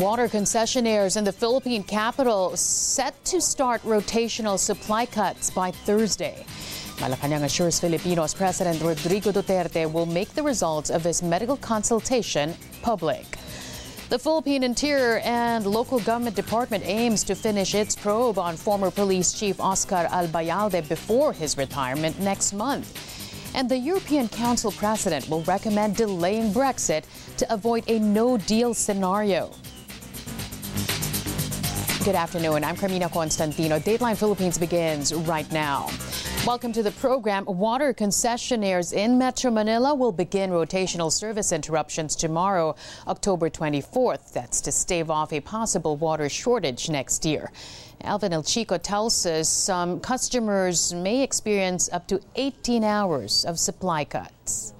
Water concessionaires in the Philippine capital set to start rotational supply cuts by Thursday. Malacanang assures Filipinos President Rodrigo Duterte will make the results of his medical consultation public. The Philippine Interior and Local Government Department aims to finish its probe on former police chief Oscar Albayalde before his retirement next month. And the European Council president will recommend delaying Brexit to avoid a no deal scenario. Good afternoon. I'm Carmina Constantino. Dateline Philippines begins right now. Welcome to the program. Water concessionaires in Metro Manila will begin rotational service interruptions tomorrow, October 24th. That's to stave off a possible water shortage next year. Alvin Elchico tells us some customers may experience up to 18 hours of supply cuts.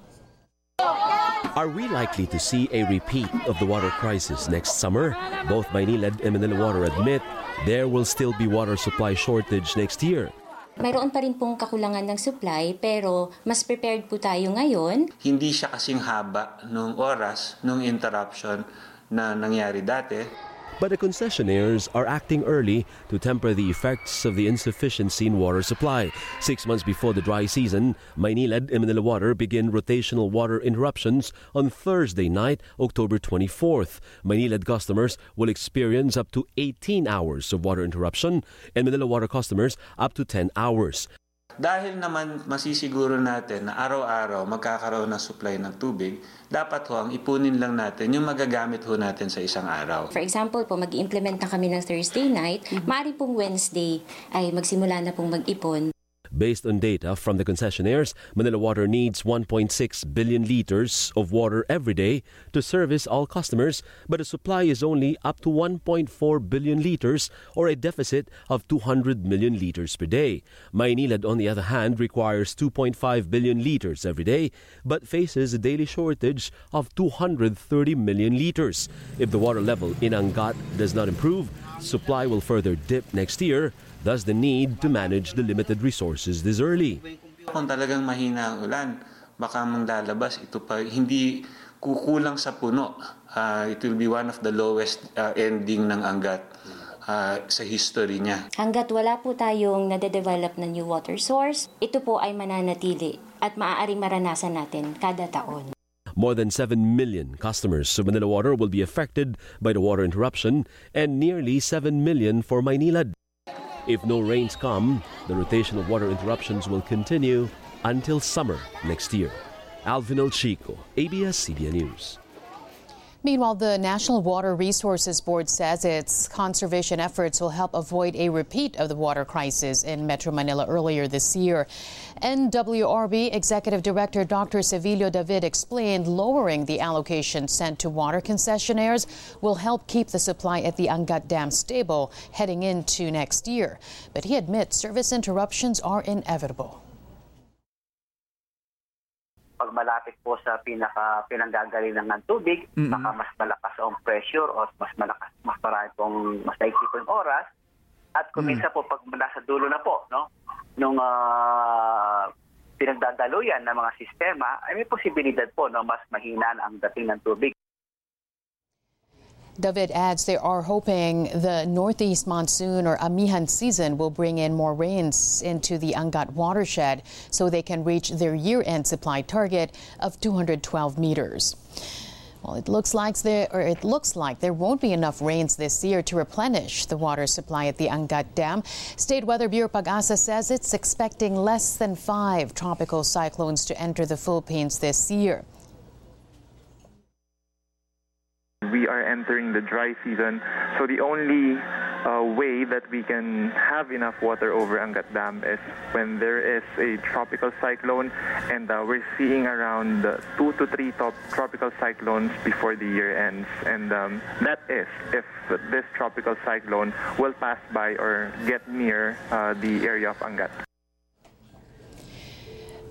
Are we likely to see a repeat of the water crisis next summer? Both Maynilad and Manila Water admit there will still be water supply shortage next year. Mayroon pa rin pong kakulangan ng supply pero mas prepared po tayo ngayon. Hindi siya kasing haba nung oras, nung interruption na nangyari dati. But the concessionaires are acting early to temper the effects of the insufficiency in water supply. Six months before the dry season, Maynilad and Manila Water begin rotational water interruptions on Thursday night, October 24th. Maynilad customers will experience up to 18 hours of water interruption and Manila Water customers up to 10 hours. Dahil naman masisiguro natin na araw-araw magkakaroon ng supply ng tubig, dapat ho ang ipunin lang natin yung magagamit ho natin sa isang araw. For example po, mag-implement na kami ng Thursday night, mm-hmm. maaari pong Wednesday ay magsimula na pong mag-ipon. Based on data from the concessionaires, Manila Water needs 1.6 billion liters of water every day to service all customers, but the supply is only up to 1.4 billion liters or a deficit of 200 million liters per day. Maynilad, on the other hand, requires 2.5 billion liters every day, but faces a daily shortage of 230 million liters. If the water level in Angat does not improve, supply will further dip next year thus the need to manage the limited resources this early. Kung talagang mahina ang ulan, baka lalabas ito pa hindi kukulang sa puno. Uh, it will be one of the lowest uh, ending ng Angat uh, sa history niya. Hanggat wala po tayong nade-develop na new water source, ito po ay mananatili at maaaring maranasan natin kada taon. More than 7 million customers of Manila Water will be affected by the water interruption and nearly 7 million for Maynilad. If no rains come, the rotation of water interruptions will continue until summer next year. Alvin Elchico, ABS-CBN News. Meanwhile, the National Water Resources Board says its conservation efforts will help avoid a repeat of the water crisis in Metro Manila earlier this year. NWRB Executive Director Dr. Sevillo David explained lowering the allocation sent to water concessionaires will help keep the supply at the Angat Dam stable heading into next year. But he admits service interruptions are inevitable. Pag malapit po sa pinaka pinanggagalingan ng tubig, mm-hmm. baka mas malakas ang pressure o mas malakas, mas marami pong, mas daigsi po yung oras. At kung mm-hmm. po, pag nasa dulo na po, no, nung uh, pinagdadaluyan ng mga sistema, ay may posibilidad po no, mas mahina ang dating ng tubig. David adds they are hoping the northeast monsoon or amihan season will bring in more rains into the Angat watershed so they can reach their year-end supply target of 212 meters. Well, it looks like there, or it looks like there won't be enough rains this year to replenish the water supply at the Angat Dam. State Weather Bureau Pagasa says it's expecting less than five tropical cyclones to enter the Philippines this year. We are entering the dry season. So the only uh, way that we can have enough water over Angat Dam is when there is a tropical cyclone, and uh, we're seeing around two to three top tropical cyclones before the year ends. And um, that is if this tropical cyclone will pass by or get near uh, the area of Angat.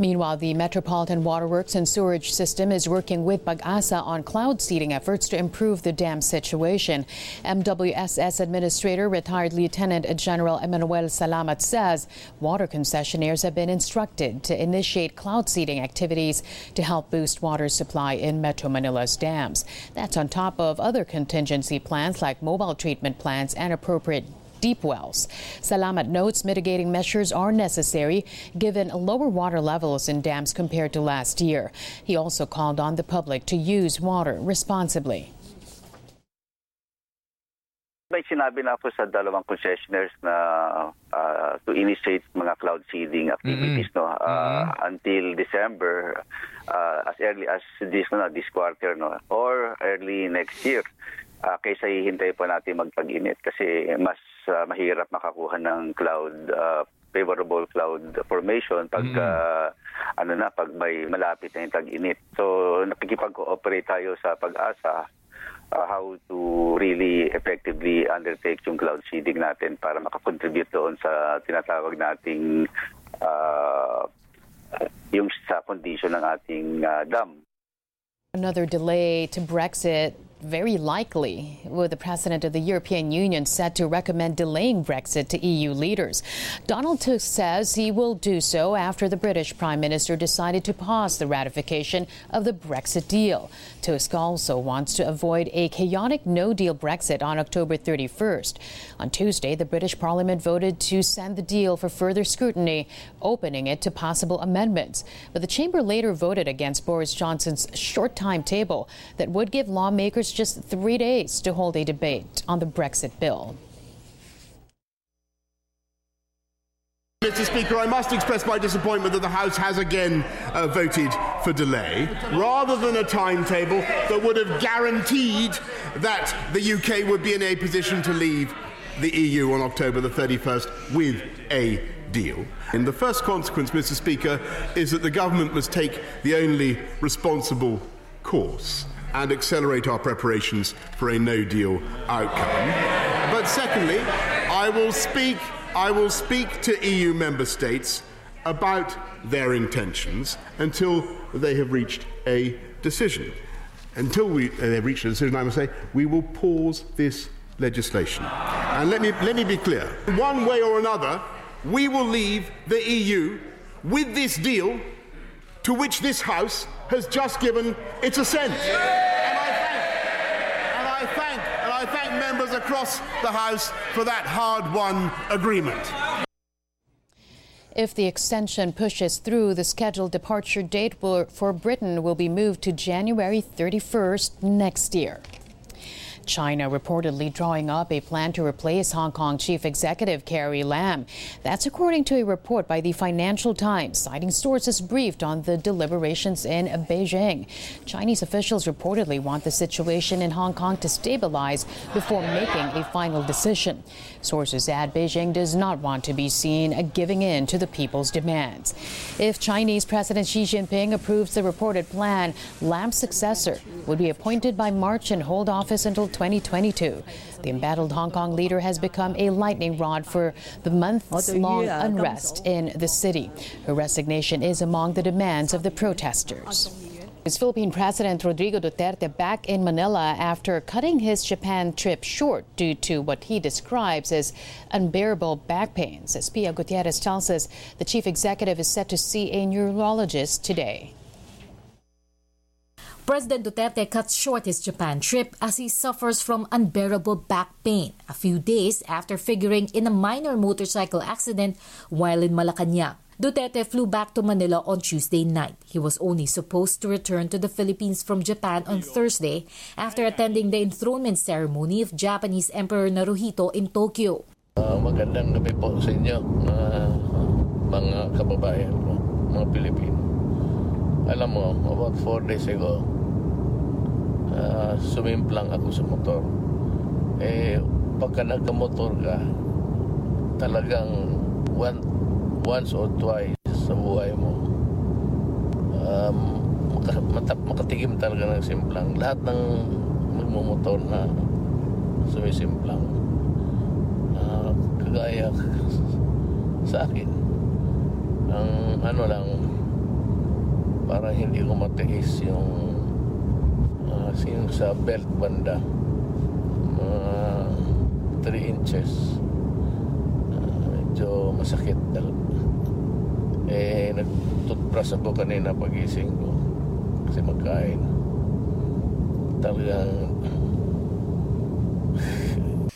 Meanwhile, the Metropolitan Waterworks and Sewerage System is working with Pag-asa on cloud seeding efforts to improve the dam situation. MWSS Administrator, retired Lieutenant General Emmanuel Salamat says water concessionaires have been instructed to initiate cloud seeding activities to help boost water supply in Metro Manila's dams. That's on top of other contingency plans like mobile treatment plants and appropriate deep wells. Salamat notes mitigating measures are necessary given lower water levels in dams compared to last year. He also called on the public to use water responsibly. May sinabi na po sa dalawang concessionaires na uh, to initiate mga cloud seeding activities mm-hmm. no uh, mm-hmm. until December uh, as early as this no this quarter no or early next year uh, kaysa hihintay pa natin magpag-init kasi mas uh, mahirap makakuha ng cloud uh, favorable cloud formation pag mm. uh, ano na pag may malapit na yung tag-init. So nakikipag-cooperate tayo sa pag-asa uh, how to really effectively undertake yung cloud seeding natin para makakontribute doon sa tinatawag nating uh, yung sa condition ng ating uh, dam. Another delay to Brexit very likely, with the president of the European Union set to recommend delaying Brexit to EU leaders. Donald Tusk says he will do so after the British Prime Minister decided to pause the ratification of the Brexit deal. Tusk also wants to avoid a chaotic no deal Brexit on October 31st. On Tuesday, the British Parliament voted to send the deal for further scrutiny, opening it to possible amendments. But the chamber later voted against Boris Johnson's short timetable that would give lawmakers just three days to hold a debate on the Brexit bill. Mr. Speaker, I must express my disappointment that the House has again uh, voted for delay, rather than a timetable that would have guaranteed that the UK would be in a position to leave the EU on October the 31st with a deal. And the first consequence, Mr. Speaker, is that the government must take the only responsible course and accelerate our preparations for a no deal outcome. But secondly, I will speak, I will speak to EU member states about their intentions until they have reached a decision. Until we, uh, they've reached a decision, I must say, we will pause this legislation. And let me, let me be clear one way or another, we will leave the EU with this deal to which this House has just given its assent. And I thank, and I thank, and I thank members across the House for that hard-won agreement. If the extension pushes through, the scheduled departure date for Britain will be moved to January 31st next year. China reportedly drawing up a plan to replace Hong Kong Chief Executive Carrie Lam. That's according to a report by the Financial Times, citing sources briefed on the deliberations in Beijing. Chinese officials reportedly want the situation in Hong Kong to stabilize before making a final decision. Sources add Beijing does not want to be seen giving in to the people's demands. If Chinese President Xi Jinping approves the reported plan, Lam's successor would be appointed by March and hold office until 2022. The embattled Hong Kong leader has become a lightning rod for the months long unrest in the city. Her resignation is among the demands of the protesters. Is Philippine President Rodrigo Duterte back in Manila after cutting his Japan trip short due to what he describes as unbearable back pains. As Pia Gutierrez tells us, the chief executive is set to see a neurologist today. President Duterte cuts short his Japan trip as he suffers from unbearable back pain a few days after figuring in a minor motorcycle accident while in Malacanang. Duterte flew back to Manila on Tuesday night. He was only supposed to return to the Philippines from Japan on Thursday after attending the enthronement ceremony of Japanese Emperor Naruhito in Tokyo. Uh, magandang gabi po sa inyo, uh, mga kababayan ko, mga Pilipino. Alam mo, about four days ago, uh, sumimplang ako sa motor. Eh, pagka nagka-motor ka, talagang one, once or twice sa buhay mo, um, maka, mata, makatikim talaga ng simplang. Lahat ng magmumotor na sumisimplang. Uh, kagaya sa akin, ang ano lang, para hindi ko matiis yung yung sa belt banda mga 3 inches uh, medyo masakit eh nagtutbrush ako kanina pagising ko kasi magkain talagang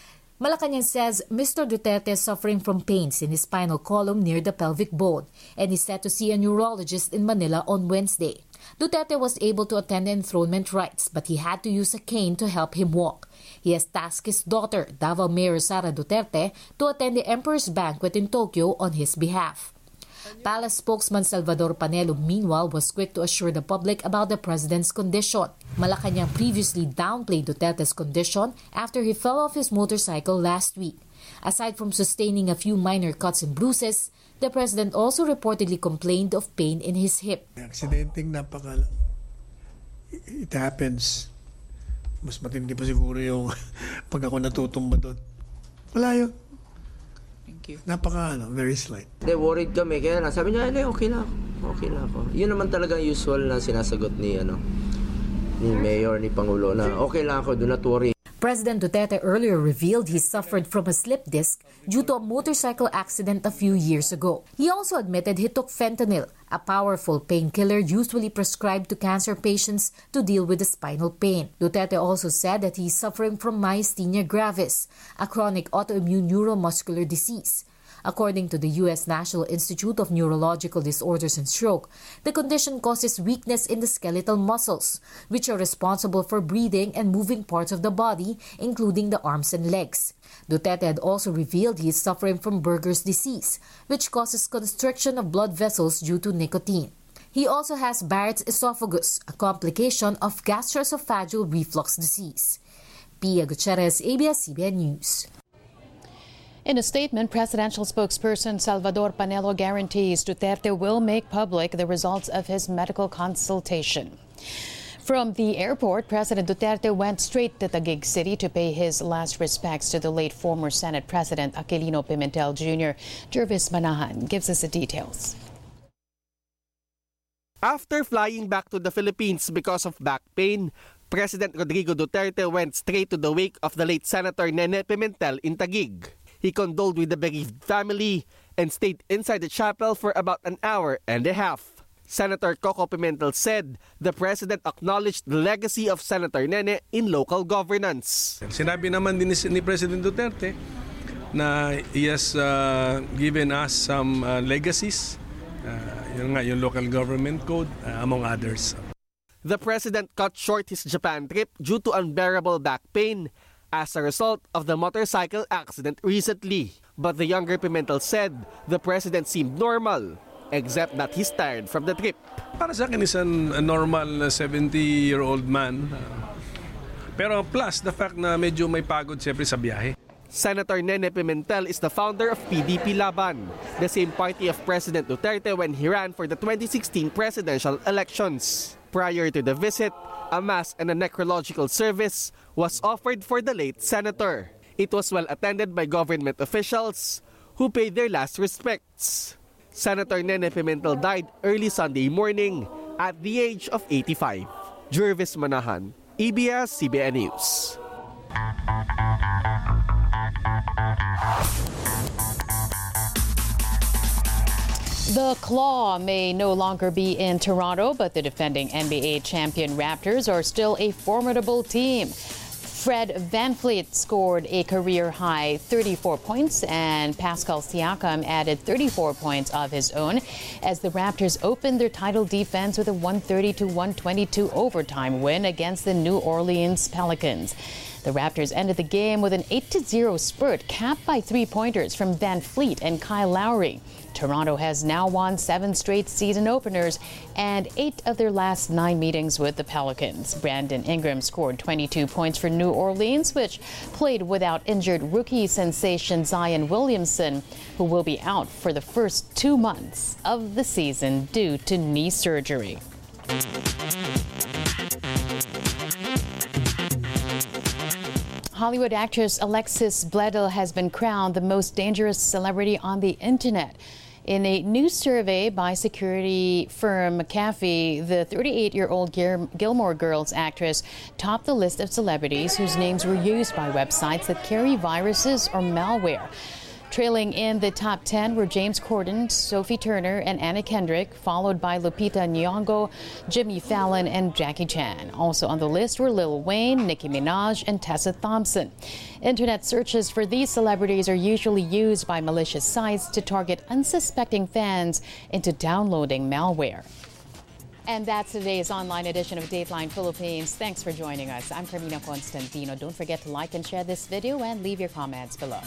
Malacanang says Mr. Duterte is suffering from pains in his spinal column near the pelvic bone and is set to see a neurologist in Manila on Wednesday. Duterte was able to attend enthronement rites, but he had to use a cane to help him walk. He has tasked his daughter, Davao Mayor Sara Duterte, to attend the Emperor's Banquet in Tokyo on his behalf. Palace spokesman Salvador Panelo, meanwhile, was quick to assure the public about the president's condition. Malacanang previously downplayed Duterte's condition after he fell off his motorcycle last week. Aside from sustaining a few minor cuts and bruises, the president also reportedly complained of pain in his hip. Aksidenteng napaka... It happens. Mas matindi pa siguro yung pag ako natutumba doon. Wala yun. Thank you. Napaka, ano, very slight. Hindi, worried kami. Kaya lang, sabi niya, hindi, okay na ako. Okay na ako. Yun naman talaga usual na sinasagot ni, ano, ni Mayor, ni Pangulo na okay lang ako, do not worry. President Duterte earlier revealed he suffered from a slip disc due to a motorcycle accident a few years ago. He also admitted he took fentanyl, a powerful painkiller usually prescribed to cancer patients to deal with the spinal pain. Duterte also said that he is suffering from myasthenia gravis, a chronic autoimmune neuromuscular disease. According to the U.S. National Institute of Neurological Disorders and Stroke, the condition causes weakness in the skeletal muscles, which are responsible for breathing and moving parts of the body, including the arms and legs. Duterte had also revealed he is suffering from Buerger's disease, which causes constriction of blood vessels due to nicotine. He also has Barrett's esophagus, a complication of gastroesophageal reflux disease. Pia Gutierrez, ABS-CBN News. In a statement, presidential spokesperson Salvador Panelo guarantees Duterte will make public the results of his medical consultation. From the airport, President Duterte went straight to Taguig City to pay his last respects to the late former Senate President Aquilino Pimentel Jr. Jervis Manahan gives us the details. After flying back to the Philippines because of back pain, President Rodrigo Duterte went straight to the wake of the late Senator Nene Pimentel in Taguig. He condoled with the bereaved family and stayed inside the chapel for about an hour and a half. Senator Coco Pimentel said the president acknowledged the legacy of Senator Nene in local governance. Sinabi naman din ni President Duterte na he has uh, given us some uh, legacies. Uh, yun nga, yung local government code, uh, among others. The president cut short his Japan trip due to unbearable back pain as a result of the motorcycle accident recently. But the younger Pimentel said the president seemed normal, except that he's tired from the trip. Para sa akin is an, a normal 70-year-old man. Pero plus the fact na medyo may pagod siyempre sa biyahe. Senator Nene Pimentel is the founder of PDP Laban, the same party of President Duterte when he ran for the 2016 presidential elections. Prior to the visit, a mass and a necrological service was offered for the late senator. It was well attended by government officials who paid their last respects. Senator Nene Pimentel died early Sunday morning at the age of 85. Jervis Manahan, ABS-CBN News. The Claw may no longer be in Toronto, but the defending NBA champion Raptors are still a formidable team. Fred Van VanVleet scored a career high 34 points, and Pascal Siakam added 34 points of his own as the Raptors opened their title defense with a 130 to 122 overtime win against the New Orleans Pelicans. The Raptors ended the game with an 8 0 spurt capped by three pointers from VanVleet and Kyle Lowry. Toronto has now won seven straight season openers and eight of their last nine meetings with the Pelicans. Brandon Ingram scored 22 points for New Orleans, which played without injured rookie sensation Zion Williamson, who will be out for the first two months of the season due to knee surgery. Hollywood actress Alexis Bledel has been crowned the most dangerous celebrity on the internet. In a new survey by security firm McAfee, the 38 year old Gilmore Girls actress topped the list of celebrities whose names were used by websites that carry viruses or malware. Trailing in the top 10 were James Corden, Sophie Turner, and Anna Kendrick, followed by Lupita Nyong'o, Jimmy Fallon, and Jackie Chan. Also on the list were Lil Wayne, Nicki Minaj, and Tessa Thompson. Internet searches for these celebrities are usually used by malicious sites to target unsuspecting fans into downloading malware. And that's today's online edition of Dateline Philippines. Thanks for joining us. I'm Carmina Constantino. Don't forget to like and share this video and leave your comments below.